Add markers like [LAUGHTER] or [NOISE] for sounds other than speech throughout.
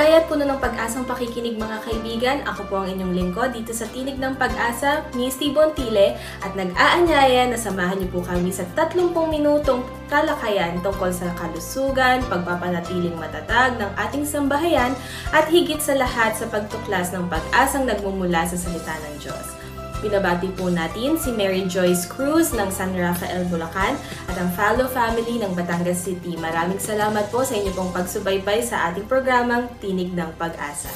Maligaya at puno ng pag-asang pakikinig mga kaibigan. Ako po ang inyong lingkod dito sa Tinig ng Pag-asa, Misty Bontile, at nag-aanyaya na samahan niyo po kami sa 30 minutong talakayan tungkol sa kalusugan, pagpapanatiling matatag ng ating sambahayan, at higit sa lahat sa pagtuklas ng pag-asang nagmumula sa salita ng Diyos. Binabati po natin si Mary Joyce Cruz ng San Rafael, Bulacan at ang Fallow Family ng Batangas City. Maraming salamat po sa inyo pong pagsubaybay sa ating programang Tinig ng Pag-asa.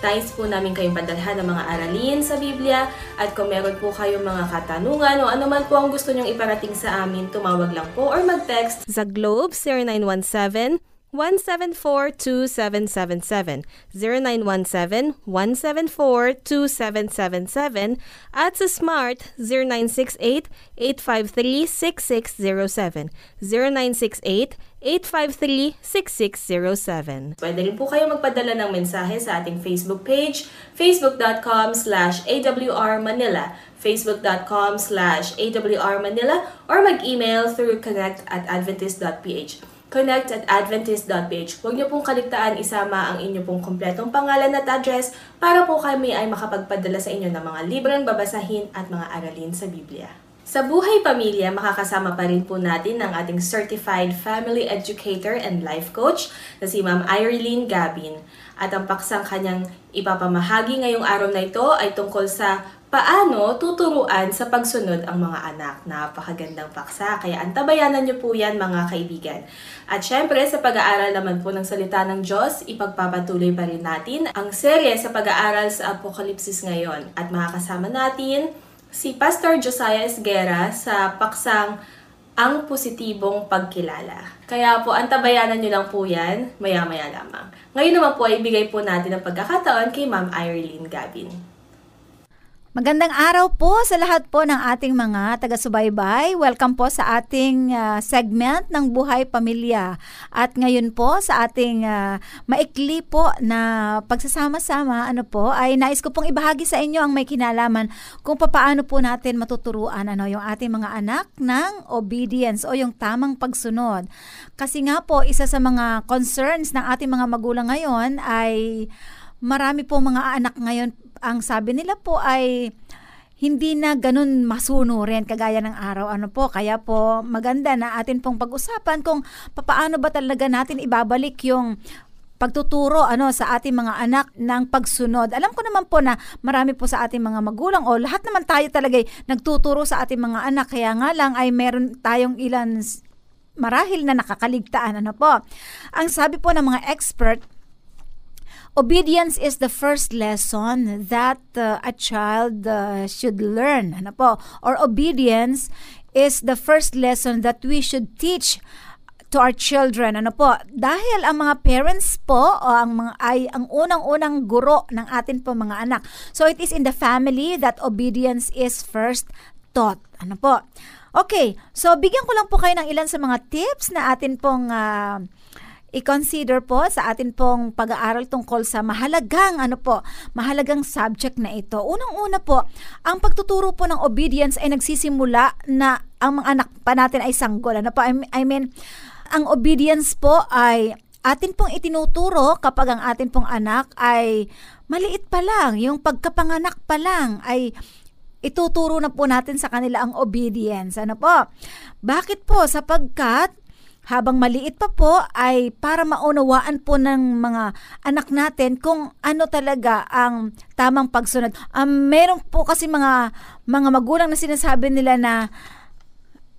Tais po namin kayong padalhan ng mga aralin sa Biblia at kung meron po kayong mga katanungan o anuman po ang gusto nyong iparating sa amin, tumawag lang po or mag-text sa Globe 0917 174-2777, 0917-174-2777, at sa Smart 0968-853-6607, 0968-853-6607. Pwede rin po kayo magpadala ng mensahe sa ating Facebook page, facebook.com slash awrmanila, facebook.com slash awrmanila, or mag-email through connect at adventist.ph connect at adventist.ph. Huwag niyo pong kaligtaan isama ang inyo pong kompletong pangalan at address para po kami ay makapagpadala sa inyo ng mga libreng babasahin at mga aralin sa Biblia. Sa Buhay Pamilya, makakasama pa rin po natin ang ating Certified Family Educator and Life Coach na si Ma'am Irene Gabin. At ang paksang kanyang ipapamahagi ngayong araw na ito ay tungkol sa paano tuturuan sa pagsunod ang mga anak. Napakagandang paksa, kaya antabayanan niyo po yan mga kaibigan. At syempre, sa pag-aaral naman po ng salita ng Diyos, ipagpapatuloy pa rin natin ang serye sa pag-aaral sa Apokalipsis ngayon. At makakasama natin si Pastor Josiah Esguera sa paksang ang positibong pagkilala. Kaya po, antabayanan nyo lang po yan, maya-maya lamang. Ngayon naman po, ibigay po natin ang pagkakataon kay Ma'am Irene Gabin. Magandang araw po sa lahat po ng ating mga taga-subaybay. Welcome po sa ating uh, segment ng Buhay Pamilya. At ngayon po sa ating uh, maikli po na pagsasama-sama, ano po, ay nais ko pong ibahagi sa inyo ang may kinalaman kung paano po natin matuturuan ano, yung ating mga anak ng obedience o yung tamang pagsunod. Kasi nga po, isa sa mga concerns ng ating mga magulang ngayon ay marami po mga anak ngayon ang sabi nila po ay hindi na ganun masunurin kagaya ng araw ano po kaya po maganda na atin pong pag-usapan kung paano ba talaga natin ibabalik yung pagtuturo ano sa ating mga anak ng pagsunod. Alam ko naman po na marami po sa ating mga magulang o lahat naman tayo talaga nagtuturo sa ating mga anak kaya nga lang ay meron tayong ilan marahil na nakakaligtaan ano po. Ang sabi po ng mga expert Obedience is the first lesson that uh, a child uh, should learn. Ano po? Or obedience is the first lesson that we should teach to our children. Ano po? Dahil ang mga parents po o ang mga ay ang unang-unang guro ng atin po mga anak. So it is in the family that obedience is first taught. Ano po? Okay, so bigyan ko lang po kayo ng ilan sa mga tips na atin pong uh, i-consider po sa atin pong pag-aaral tungkol sa mahalagang ano po, mahalagang subject na ito. Unang-una po, ang pagtuturo po ng obedience ay nagsisimula na ang mga anak pa natin ay sanggol. Ano po? I mean, ang obedience po ay atin pong itinuturo kapag ang atin pong anak ay maliit pa lang, yung pagkapanganak pa lang ay ituturo na po natin sa kanila ang obedience. Ano po? Bakit po? Sapagkat habang maliit pa po ay para maunawaan po ng mga anak natin kung ano talaga ang tamang pagsunod. Um, meron po kasi mga mga magulang na sinasabi nila na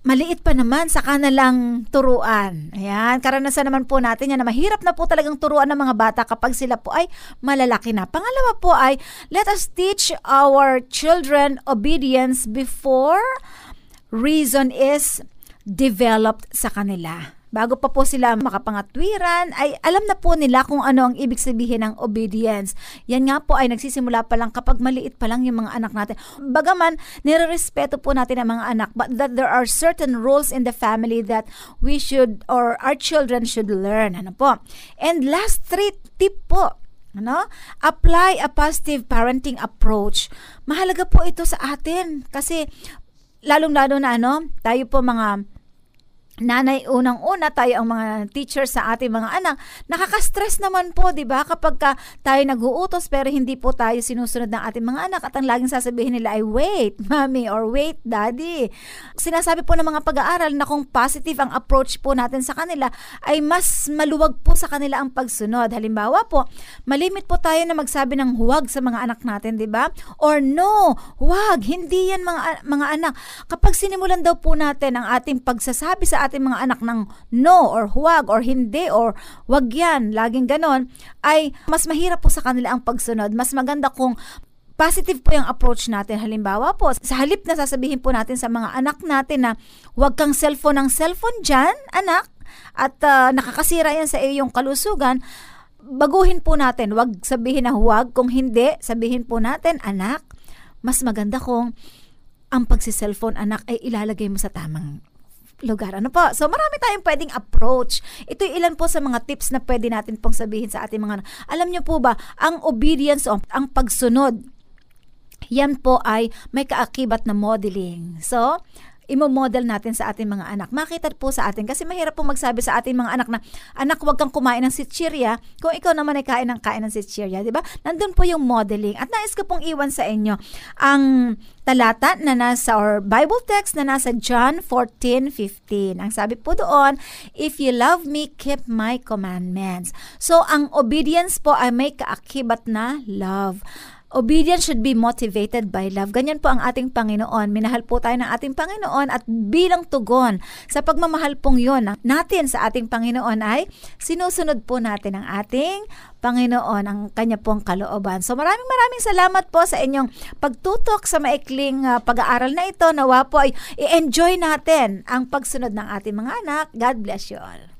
maliit pa naman, saka na lang turuan. Ayan, karanasan naman po natin yan na mahirap na po talagang turuan ng mga bata kapag sila po ay malalaki na. Pangalawa po ay, let us teach our children obedience before reason is developed sa kanila. bago pa po sila makapangatwiran, ay alam na po nila kung ano ang ibig sabihin ng obedience. Yan nga po ay nagsisimula pa lang kapag maliit pa lang yung mga anak natin. Bagaman, nirerespeto po natin ang mga anak, but that there are certain rules in the family that we should or our children should learn. Ano po? And last three tip po ano? Apply a positive parenting approach. Mahalaga po ito sa atin kasi lalong-lalo na ano, tayo po mga nanay unang-una tayo ang mga teacher sa ating mga anak. Nakaka-stress naman po 'di ba? Kapag ka tayo nag-uutos pero hindi po tayo sinusunod ng ating mga anak. At ang laging sasabihin nila ay wait [LAUGHS] mommy or wait daddy. Sinasabi po ng mga pag-aaral na kung positive ang approach po natin sa kanila ay mas maluwag po sa kanila ang pagsunod. Halimbawa po malimit po tayo na magsabi ng huwag sa mga anak natin 'di ba? Or no huwag hindi yan mga mga anak. Kapag sinimulan daw po natin ang ating pagsasabi sa ating mga anak ng no or huwag or hindi or wag yan, laging ganon, ay mas mahirap po sa kanila ang pagsunod. Mas maganda kung positive po yung approach natin. Halimbawa po, sa halip na sasabihin po natin sa mga anak natin na huwag kang cellphone ng cellphone dyan, anak, at uh, nakakasira yan sa iyong kalusugan, baguhin po natin. Huwag sabihin na huwag. Kung hindi, sabihin po natin, anak, mas maganda kung ang pagsi-cellphone anak ay ilalagay mo sa tamang lugar. Ano po? So, marami tayong pwedeng approach. Ito ilan po sa mga tips na pwede natin pong sabihin sa ating mga... Alam niyo po ba, ang obedience o ang pagsunod, yan po ay may kaakibat na modeling. So, imo-model natin sa ating mga anak. Makita po sa atin kasi mahirap po magsabi sa ating mga anak na anak huwag kang kumain ng sitsirya kung ikaw naman ay kain ng kain ng sitsirya, di ba? Nandun po yung modeling. At nais ko pong iwan sa inyo ang talata na nasa or Bible text na nasa John 14:15. Ang sabi po doon, if you love me, keep my commandments. So ang obedience po ay may kaakibat na love. Obedience should be motivated by love. Ganyan po ang ating Panginoon. Minahal po tayo ng ating Panginoon at bilang tugon sa pagmamahal pong yon natin sa ating Panginoon ay sinusunod po natin ang ating Panginoon, ang kanya pong kalooban. So maraming maraming salamat po sa inyong pagtutok sa maikling uh, pag-aaral na ito. Nawa po ay i-enjoy natin ang pagsunod ng ating mga anak. God bless you all.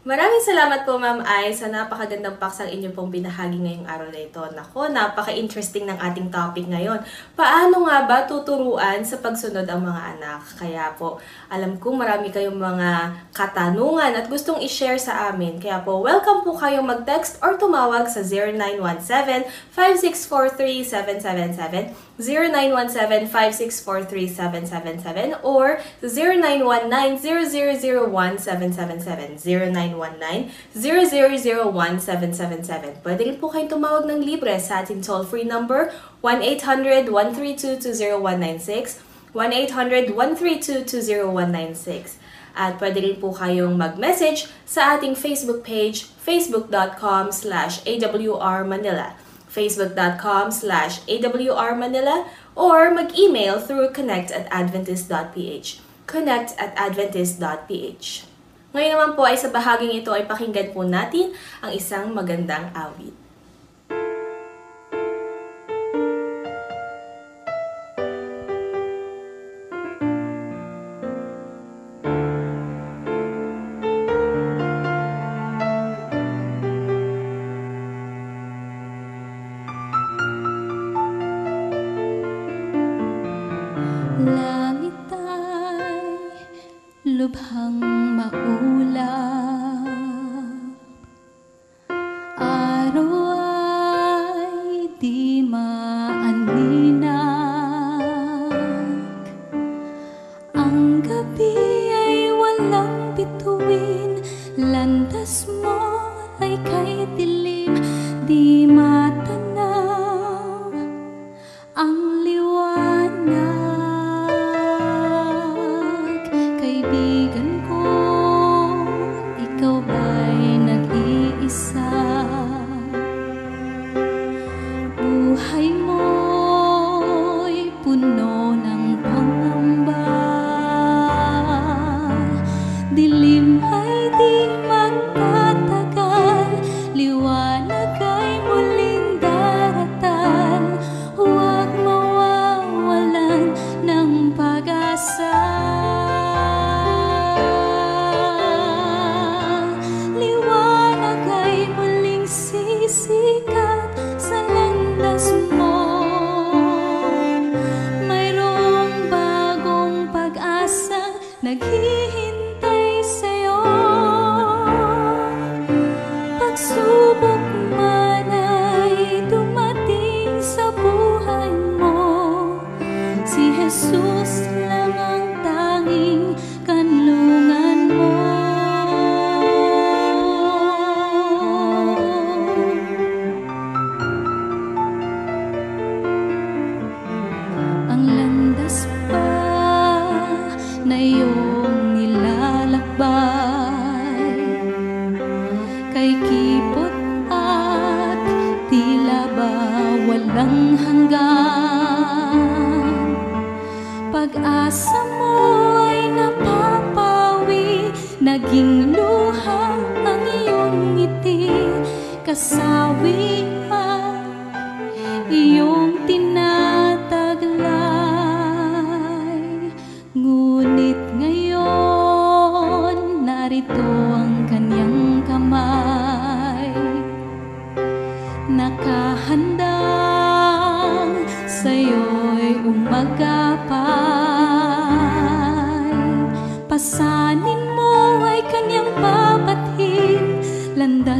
Maraming salamat po Ma'am Ai sa napakagandang paksang inyo pong binahagi ngayong araw na ito. Nako, napaka-interesting ng ating topic ngayon. Paano nga ba tuturuan sa pagsunod ang mga anak? Kaya po, alam ko marami kayong mga katanungan at gustong i-share sa amin. Kaya po, welcome po kayong mag-text or tumawag sa 0917-5643-777 0917-5643-777 or 0919-0001777 0919-0001777 Pwede rin po kayong tumawag ng libre sa ating toll-free number 1-800-132-20196 1-800-132-20196 at pwede rin po kayong mag-message sa ating Facebook page facebook.com slash awrmanila facebook.com slash awrmanila or mag-email through connect at adventist.ph connect at adventist.ph Ngayon naman po ay sa bahaging ito ay pakinggan po natin ang isang magandang awit.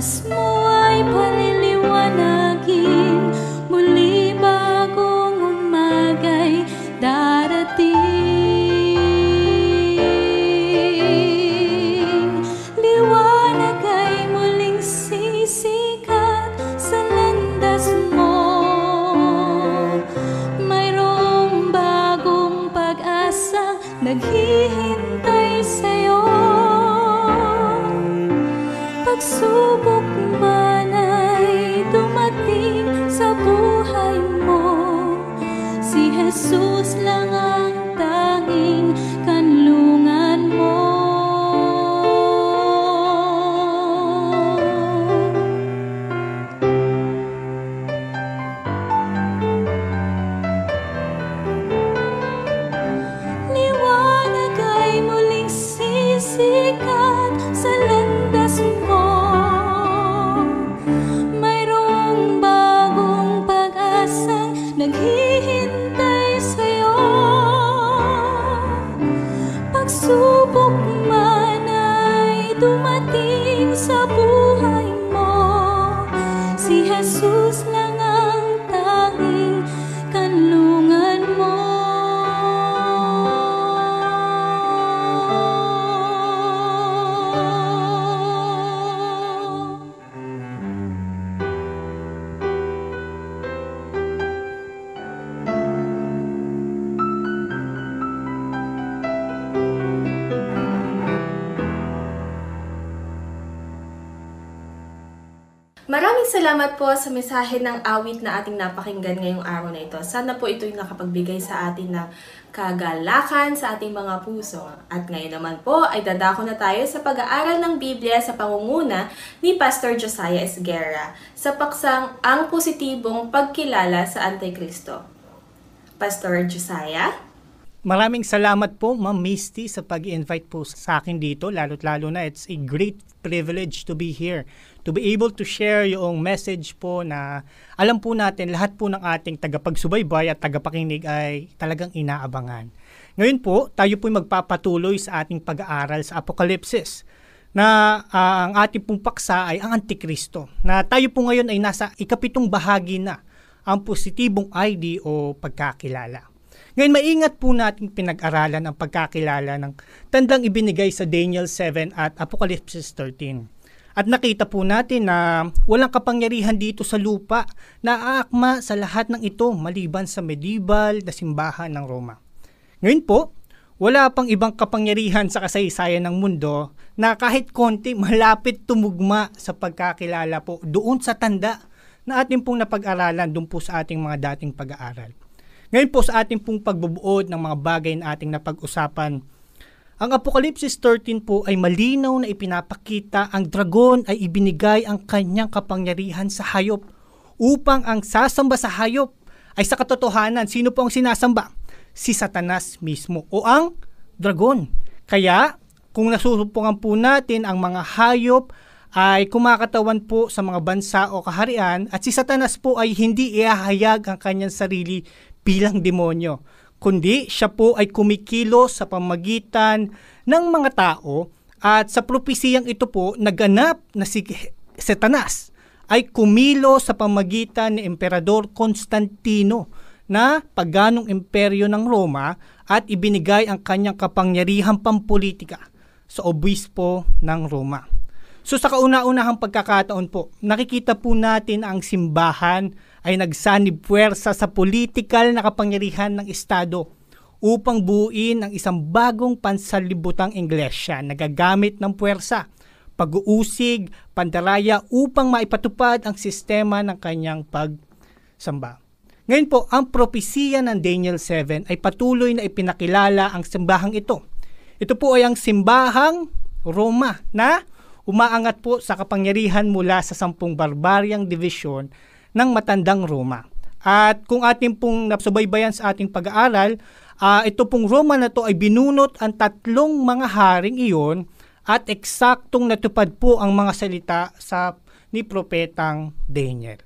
smile. Maraming salamat po sa mensahe ng awit na ating napakinggan ngayong araw na ito. Sana po ito'y nakapagbigay sa atin ng kagalakan sa ating mga puso. At ngayon naman po ay dadako na tayo sa pag-aaral ng Biblia sa pangunguna ni Pastor Josiah Esguerra sa paksang Ang Positibong Pagkilala sa Antikristo. Pastor Josiah? Maraming salamat po, Ma'am Misty, sa pag-invite po sa akin dito. Lalo't lalo na, it's a great privilege to be here. To be able to share yung message po na alam po natin, lahat po ng ating tagapagsubaybay at tagapakinig ay talagang inaabangan. Ngayon po, tayo po magpapatuloy sa ating pag-aaral sa Apokalipsis na ah, ang ating pong paksa ay ang Antikristo. Na tayo po ngayon ay nasa ikapitong bahagi na ang positibong ID o pagkakilala. Ngayon, maingat po natin pinag-aralan ang pagkakilala ng tandang ibinigay sa Daniel 7 at Apocalypse 13. At nakita po natin na walang kapangyarihan dito sa lupa na aakma sa lahat ng ito maliban sa medieval na simbahan ng Roma. Ngayon po, wala pang ibang kapangyarihan sa kasaysayan ng mundo na kahit konti malapit tumugma sa pagkakilala po doon sa tanda na ating pong napag-aralan doon po sa ating mga dating pag-aaral. Ngayon po sa ating pong pagbubuod ng mga bagay na ating napag-usapan, ang Apokalipsis 13 po ay malinaw na ipinapakita ang dragon ay ibinigay ang kanyang kapangyarihan sa hayop upang ang sasamba sa hayop ay sa katotohanan, sino po ang sinasamba? Si Satanas mismo o ang dragon. Kaya, kung nasusupungan po natin ang mga hayop ay kumakatawan po sa mga bansa o kaharian at si Satanas po ay hindi iahayag ang kanyang sarili bilang demonyo. kundi siya po ay kumikilo sa pamagitan ng mga tao at sa propesiyang ito po naganap na si Satanas ay kumilo sa pamagitan ni Emperador Constantino na paganong imperyo ng Roma at ibinigay ang kanyang kapangyarihang pampolitika sa obispo ng Roma. So sa kauna-unahang pagkakataon po, nakikita po natin ang simbahan ay nagsanib puwersa sa politikal na kapangyarihan ng Estado upang buuin ang isang bagong pansalibutang iglesia na gagamit ng puwersa, pag-uusig, pandaraya upang maipatupad ang sistema ng kanyang pagsamba. Ngayon po, ang propesiya ng Daniel 7 ay patuloy na ipinakilala ang simbahang ito. Ito po ay ang simbahang Roma na umaangat po sa kapangyarihan mula sa sampung barbaryang divisyon ng matandang Roma. At kung ating pong nasubaybayan sa ating pag-aaral, uh, ito pong Roma na to ay binunot ang tatlong mga haring iyon at eksaktong natupad po ang mga salita sa ni Propetang Daniel.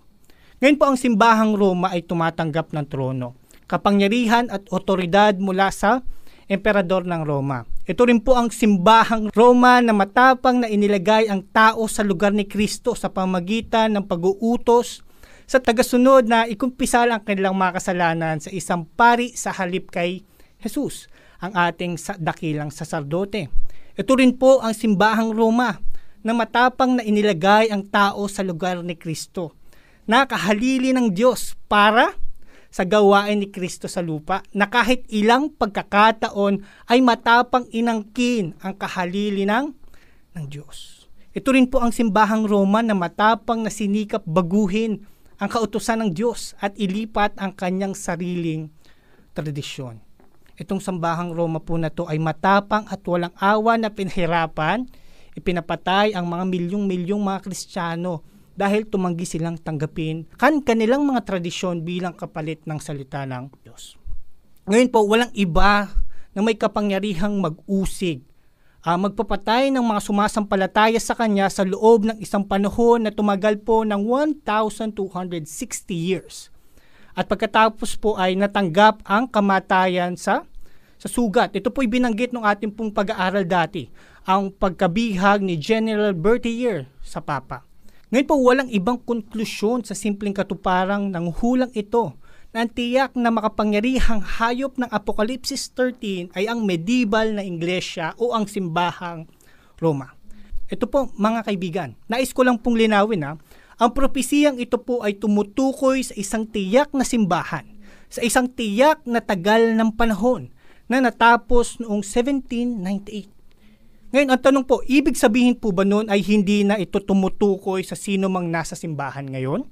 Ngayon po ang simbahang Roma ay tumatanggap ng trono, kapangyarihan at otoridad mula sa emperador ng Roma. Ito rin po ang simbahang Roma na matapang na inilagay ang tao sa lugar ni Kristo sa pamagitan ng pag-uutos sa tagasunod na ikumpisal ang kanilang mga kasalanan sa isang pari sa halip kay Jesus, ang ating dakilang saserdote. Ito rin po ang simbahang Roma na matapang na inilagay ang tao sa lugar ni Kristo, na kahalili ng Diyos para sa gawain ni Kristo sa lupa na kahit ilang pagkakataon ay matapang inangkin ang kahalili ng, ng Diyos. Ito rin po ang simbahang Roma na matapang na sinikap baguhin ang kautusan ng Diyos at ilipat ang kanyang sariling tradisyon. Itong sambahang Roma po na to ay matapang at walang awa na pinahirapan, ipinapatay ang mga milyong-milyong mga Kristiyano dahil tumanggi silang tanggapin kan kanilang mga tradisyon bilang kapalit ng salita ng Diyos. Ngayon po, walang iba na may kapangyarihang mag-usig uh, magpapatay ng mga sumasampalataya sa kanya sa loob ng isang panahon na tumagal po ng 1,260 years. At pagkatapos po ay natanggap ang kamatayan sa sa sugat. Ito po binanggit ng ating pong pag-aaral dati, ang pagkabihag ni General Berthier sa Papa. Ngayon po walang ibang konklusyon sa simpleng katuparang ng hulang ito na tiyak na makapangyarihang hayop ng Apokalipsis 13 ay ang medieval na Iglesia o ang simbahang Roma. Ito po mga kaibigan, nais ko lang pong linawin ha, ang propesiyang ito po ay tumutukoy sa isang tiyak na simbahan, sa isang tiyak na tagal ng panahon na natapos noong 1798. Ngayon, ang tanong po, ibig sabihin po ba noon ay hindi na ito tumutukoy sa sino mang nasa simbahan ngayon?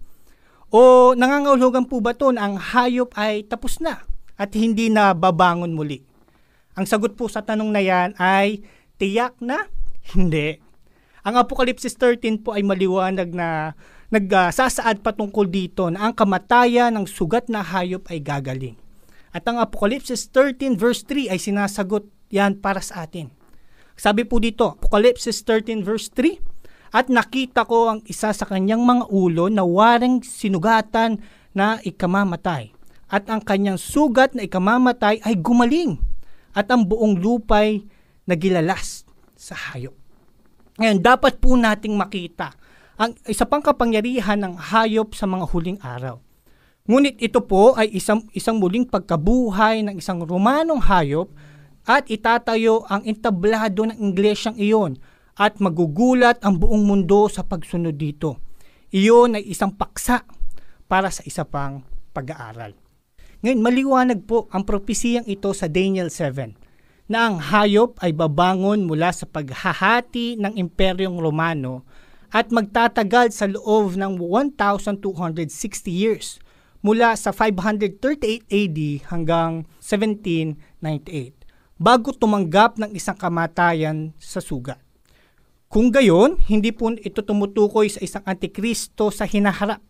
O nangangahulugan po ba ito na ang hayop ay tapos na at hindi na babangon muli? Ang sagot po sa tanong na yan ay tiyak na hindi. Ang Apokalipsis 13 po ay maliwanag na nagsasaad uh, patungkol dito na ang kamatayan ng sugat na hayop ay gagaling. At ang Apokalipsis 13 verse 3 ay sinasagot yan para sa atin. Sabi po dito, Apokalipsis 13 verse 3, at nakita ko ang isa sa kanyang mga ulo na waring sinugatan na ikamamatay. At ang kanyang sugat na ikamamatay ay gumaling. At ang buong lupay nagilalas sa hayop. Ngayon, dapat po nating makita ang isa pang kapangyarihan ng hayop sa mga huling araw. Ngunit ito po ay isang, isang muling pagkabuhay ng isang Romanong hayop at itatayo ang entablado ng inglesyang iyon at magugulat ang buong mundo sa pagsunod dito. Iyon ay isang paksa para sa isa pang pag-aaral. Ngayon, maliwanag po ang propesiyang ito sa Daniel 7 na ang hayop ay babangon mula sa paghahati ng Imperyong Romano at magtatagal sa loob ng 1,260 years mula sa 538 AD hanggang 1798 bago tumanggap ng isang kamatayan sa sugat. Kung gayon, hindi po ito tumutukoy sa isang antikristo sa hinaharap.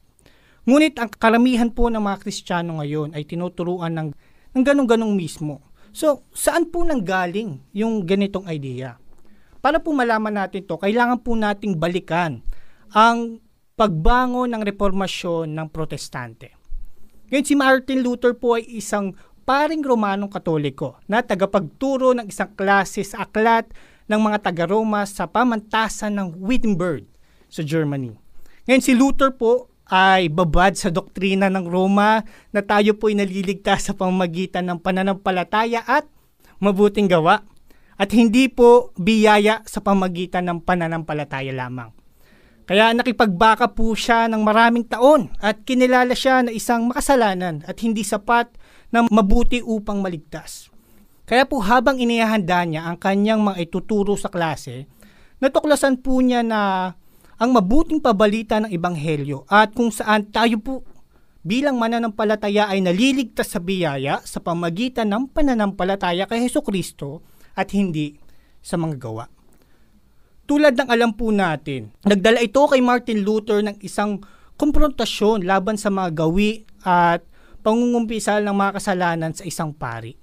Ngunit ang karamihan po ng mga Kristiyano ngayon ay tinuturuan ng, ng ganong-ganong mismo. So, saan po nanggaling yung ganitong idea? Para po malaman natin to, kailangan po nating balikan ang pagbangon ng reformasyon ng protestante. Ngayon si Martin Luther po ay isang paring Romanong Katoliko na tagapagturo ng isang klase sa aklat ng mga taga-Roma sa pamantasan ng Wittenberg sa Germany. Ngayon si Luther po ay babad sa doktrina ng Roma na tayo po ay naliligtas sa pamamagitan ng pananampalataya at mabuting gawa at hindi po biyaya sa pamagitan ng pananampalataya lamang. Kaya nakipagbaka po siya ng maraming taon at kinilala siya na isang makasalanan at hindi sapat na mabuti upang maligtas. Kaya po habang inihahanda niya ang kanyang mga ituturo sa klase, natuklasan po niya na ang mabuting pabalita ng Ebanghelyo at kung saan tayo po bilang mananampalataya ay naliligtas sa biyaya sa pamagitan ng pananampalataya kay Heso Kristo at hindi sa mga gawa. Tulad ng alam po natin, nagdala ito kay Martin Luther ng isang komprontasyon laban sa mga gawi at pangungumpisal ng mga kasalanan sa isang pari.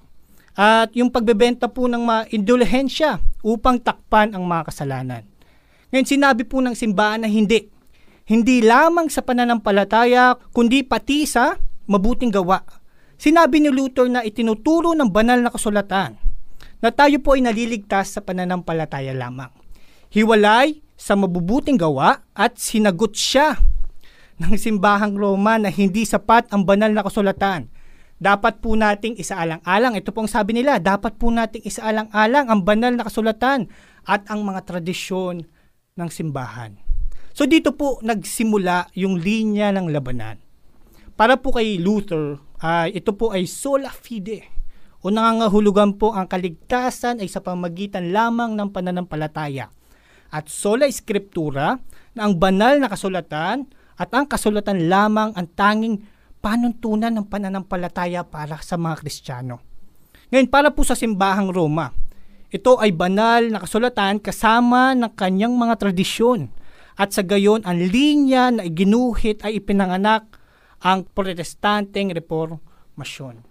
At yung pagbebenta po ng mga indulhensya upang takpan ang mga kasalanan. Ngayon sinabi po ng simbahan na hindi. Hindi lamang sa pananampalataya, kundi pati sa mabuting gawa. Sinabi ni Luther na itinuturo ng banal na kasulatan na tayo po ay naliligtas sa pananampalataya lamang hiwalay sa mabubuting gawa at sinagot siya ng simbahang Roma na hindi sapat ang banal na kasulatan. Dapat po nating isaalang-alang, ito pong sabi nila, dapat po nating isaalang-alang ang banal na kasulatan at ang mga tradisyon ng simbahan. So dito po nagsimula yung linya ng labanan. Para po kay Luther, uh, ito po ay sola fide o nangangahulugan po ang kaligtasan ay sa pamagitan lamang ng pananampalataya at sola scriptura na ang banal na kasulatan at ang kasulatan lamang ang tanging panuntunan ng pananampalataya para sa mga Kristiyano. Ngayon, para po sa simbahang Roma, ito ay banal na kasulatan kasama ng kanyang mga tradisyon at sa gayon ang linya na iginuhit ay ipinanganak ang protestanteng reformasyon.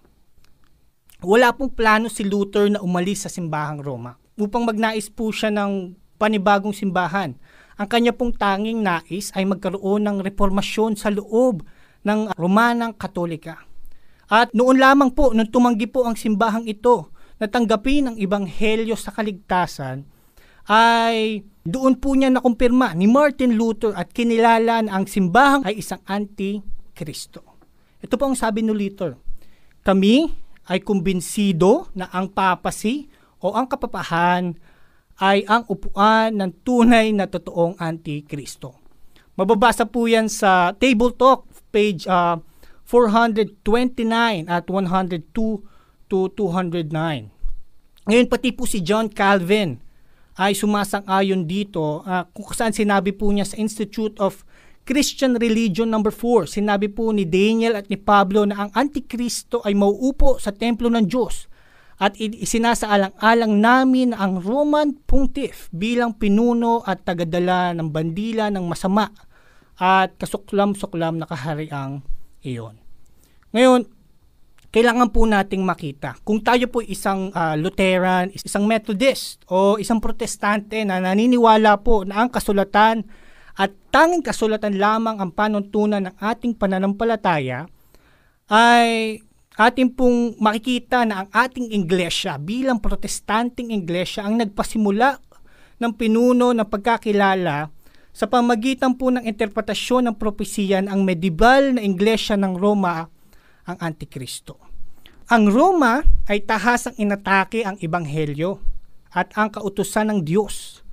Wala pong plano si Luther na umalis sa simbahang Roma upang magnais po siya ng panibagong simbahan. Ang kanya pong tanging nais ay magkaroon ng reformasyon sa loob ng Romanang Katolika. At noon lamang po, nung tumanggi po ang simbahang ito, natanggapin ang ibanghelyo sa kaligtasan, ay doon po niya nakumpirma ni Martin Luther at kinilala na ang simbahang ay isang anti-Kristo. Ito po ang sabi ni Luther, kami ay kumbinsido na ang papacy o ang kapapahan ay ang upuan ng tunay na totoong antikristo. Mababasa po yan sa Table Talk, page uh, 429 at 102 to 209. Ngayon pati po si John Calvin ay sumasang-ayon dito uh, kung saan sinabi po niya sa Institute of Christian Religion number 4. Sinabi po ni Daniel at ni Pablo na ang Antikristo ay mauupo sa templo ng Diyos at isinasaalang-alang namin ang Roman Pontiff bilang pinuno at tagadala ng bandila ng masama at kasuklam-suklam na kahariang iyon. Ngayon, kailangan po nating makita kung tayo po isang uh, Lutheran, isang Methodist o isang Protestante na naniniwala po na ang kasulatan at tanging kasulatan lamang ang panuntunan ng ating pananampalataya ay atin pong makikita na ang ating iglesia bilang protestanteng iglesia ang nagpasimula ng pinuno ng pagkakilala sa pamagitan po ng interpretasyon ng propesiyan ang medieval na iglesia ng Roma ang Antikristo. Ang Roma ay tahasang inatake ang Ebanghelyo at ang kautusan ng Diyos.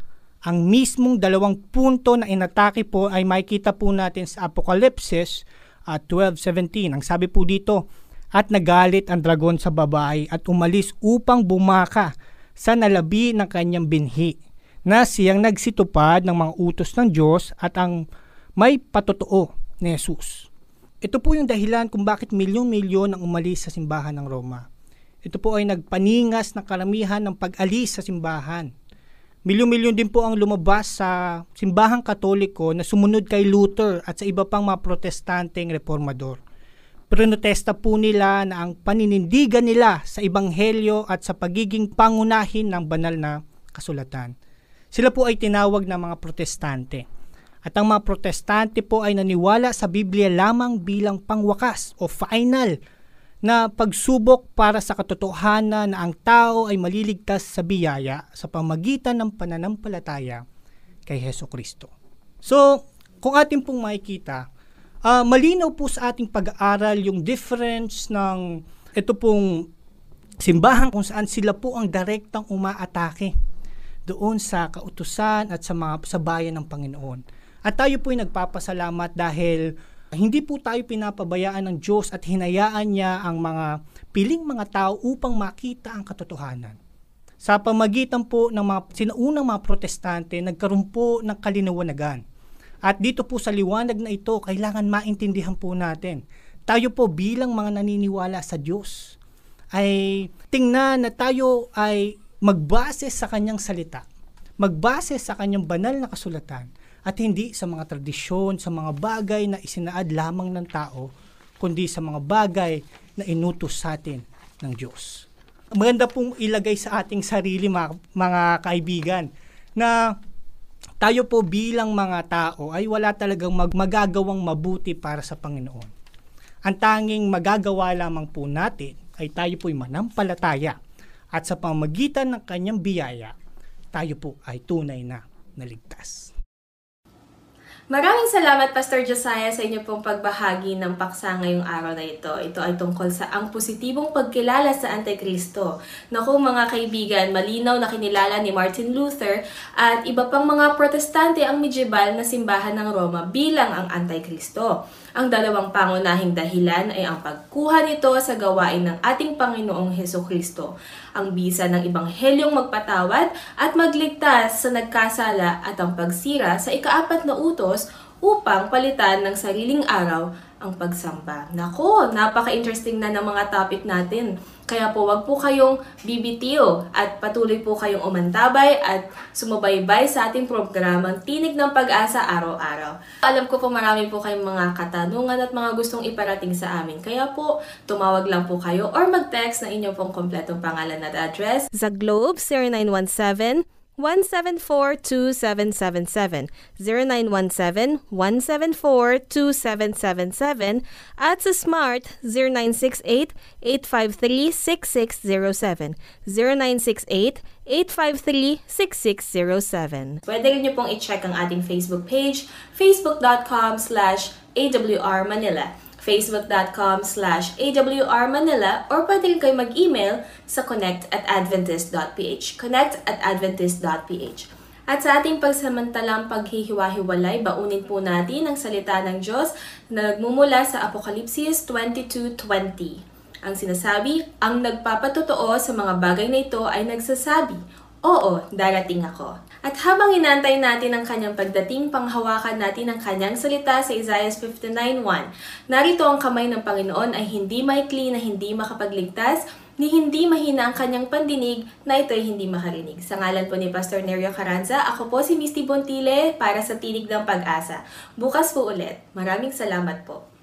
Ang mismong dalawang punto na inatake po ay makikita po natin sa Apokalipsis uh, 12.17. Ang sabi po dito, at nagalit ang dragon sa babae at umalis upang bumaka sa nalabi ng kanyang binhi na siyang nagsitupad ng mga utos ng Diyos at ang may patotoo ni Jesus. Ito po yung dahilan kung bakit milyon-milyon ang umalis sa simbahan ng Roma. Ito po ay nagpaningas ng karamihan ng pag-alis sa simbahan. Milyon-milyon din po ang lumabas sa simbahang katoliko na sumunod kay Luther at sa iba pang mga protestanteng reformador. Prinotesta po nila na ang paninindigan nila sa Ebanghelyo at sa pagiging pangunahin ng banal na kasulatan. Sila po ay tinawag na mga protestante. At ang mga protestante po ay naniwala sa Biblia lamang bilang pangwakas o final na pagsubok para sa katotohanan na ang tao ay maliligtas sa biyaya sa pamagitan ng pananampalataya kay Heso Kristo. So, kung ating pong makikita, uh, malinaw po sa ating pag-aaral yung difference ng ito pong simbahan kung saan sila po ang direktang umaatake doon sa kautusan at sa mga sa bayan ng Panginoon. At tayo po ay nagpapasalamat dahil hindi po tayo pinapabayaan ng Diyos at hinayaan niya ang mga piling mga tao upang makita ang katotohanan. Sa pamagitan po ng mga sinaunang mga protestante, nagkaroon po ng kalinawagan. At dito po sa liwanag na ito, kailangan maintindihan po natin. Tayo po bilang mga naniniwala sa Diyos ay tingnan na tayo ay magbase sa kanyang salita, magbase sa kanyang banal na kasulatan at hindi sa mga tradisyon, sa mga bagay na isinaad lamang ng tao, kundi sa mga bagay na inutos sa atin ng Diyos. Maganda pong ilagay sa ating sarili mga, mga kaibigan na tayo po bilang mga tao ay wala talagang mag- magagawang mabuti para sa Panginoon. Ang tanging magagawa lamang po natin ay tayo po'y manampalataya at sa pamagitan ng kanyang biyaya, tayo po ay tunay na naligtas. Maraming salamat Pastor Josiah sa inyo pong pagbahagi ng paksa ngayong araw na ito. Ito ay tungkol sa ang positibong pagkilala sa Antikristo. Naku mga kaibigan, malinaw na kinilala ni Martin Luther at iba pang mga protestante ang medieval na simbahan ng Roma bilang ang Antikristo. Ang dalawang pangunahing dahilan ay ang pagkuha nito sa gawain ng ating Panginoong Heso Kristo, ang bisa ng Ibanghelyong magpatawad at magligtas sa nagkasala at ang pagsira sa ikaapat na utos upang palitan ng sariling araw ang pagsamba. Nako, napaka-interesting na ng mga topic natin. Kaya po wag po kayong bibitiw at patuloy po kayong umantabay at sumubaybay sa ating programang Tinig ng Pag-asa araw-araw. Alam ko po marami po kayong mga katanungan at mga gustong iparating sa amin. Kaya po, tumawag lang po kayo or mag-text na inyong pong kompletong pangalan at address sa Globe 0917 174-2777, 0917-174-2777, at sa Smart 0968-853-6607, 0968-853-6607. Pwede rin nyo pong i-check ang ating Facebook page, facebook.com slash awrmanila facebook.com slash awrmanila or pwede rin kayo mag-email sa connect at adventist.ph connect at adventist.ph at sa ating pagsamantalang paghihiwa-hiwalay, baunin po natin ang salita ng Diyos na nagmumula sa Apokalipsis 22.20. Ang sinasabi, ang nagpapatotoo sa mga bagay na ito ay nagsasabi, Oo, darating ako. At habang inantay natin ang kanyang pagdating, panghawakan natin ang kanyang salita sa Isaiah 59.1. Narito ang kamay ng Panginoon ay hindi maikli na hindi makapagligtas, ni hindi mahina ang kanyang pandinig na ito'y hindi makarinig. Sa ngalan po ni Pastor Nerio Caranza, ako po si Misty Bontile para sa Tinig ng Pag-asa. Bukas po ulit. Maraming salamat po.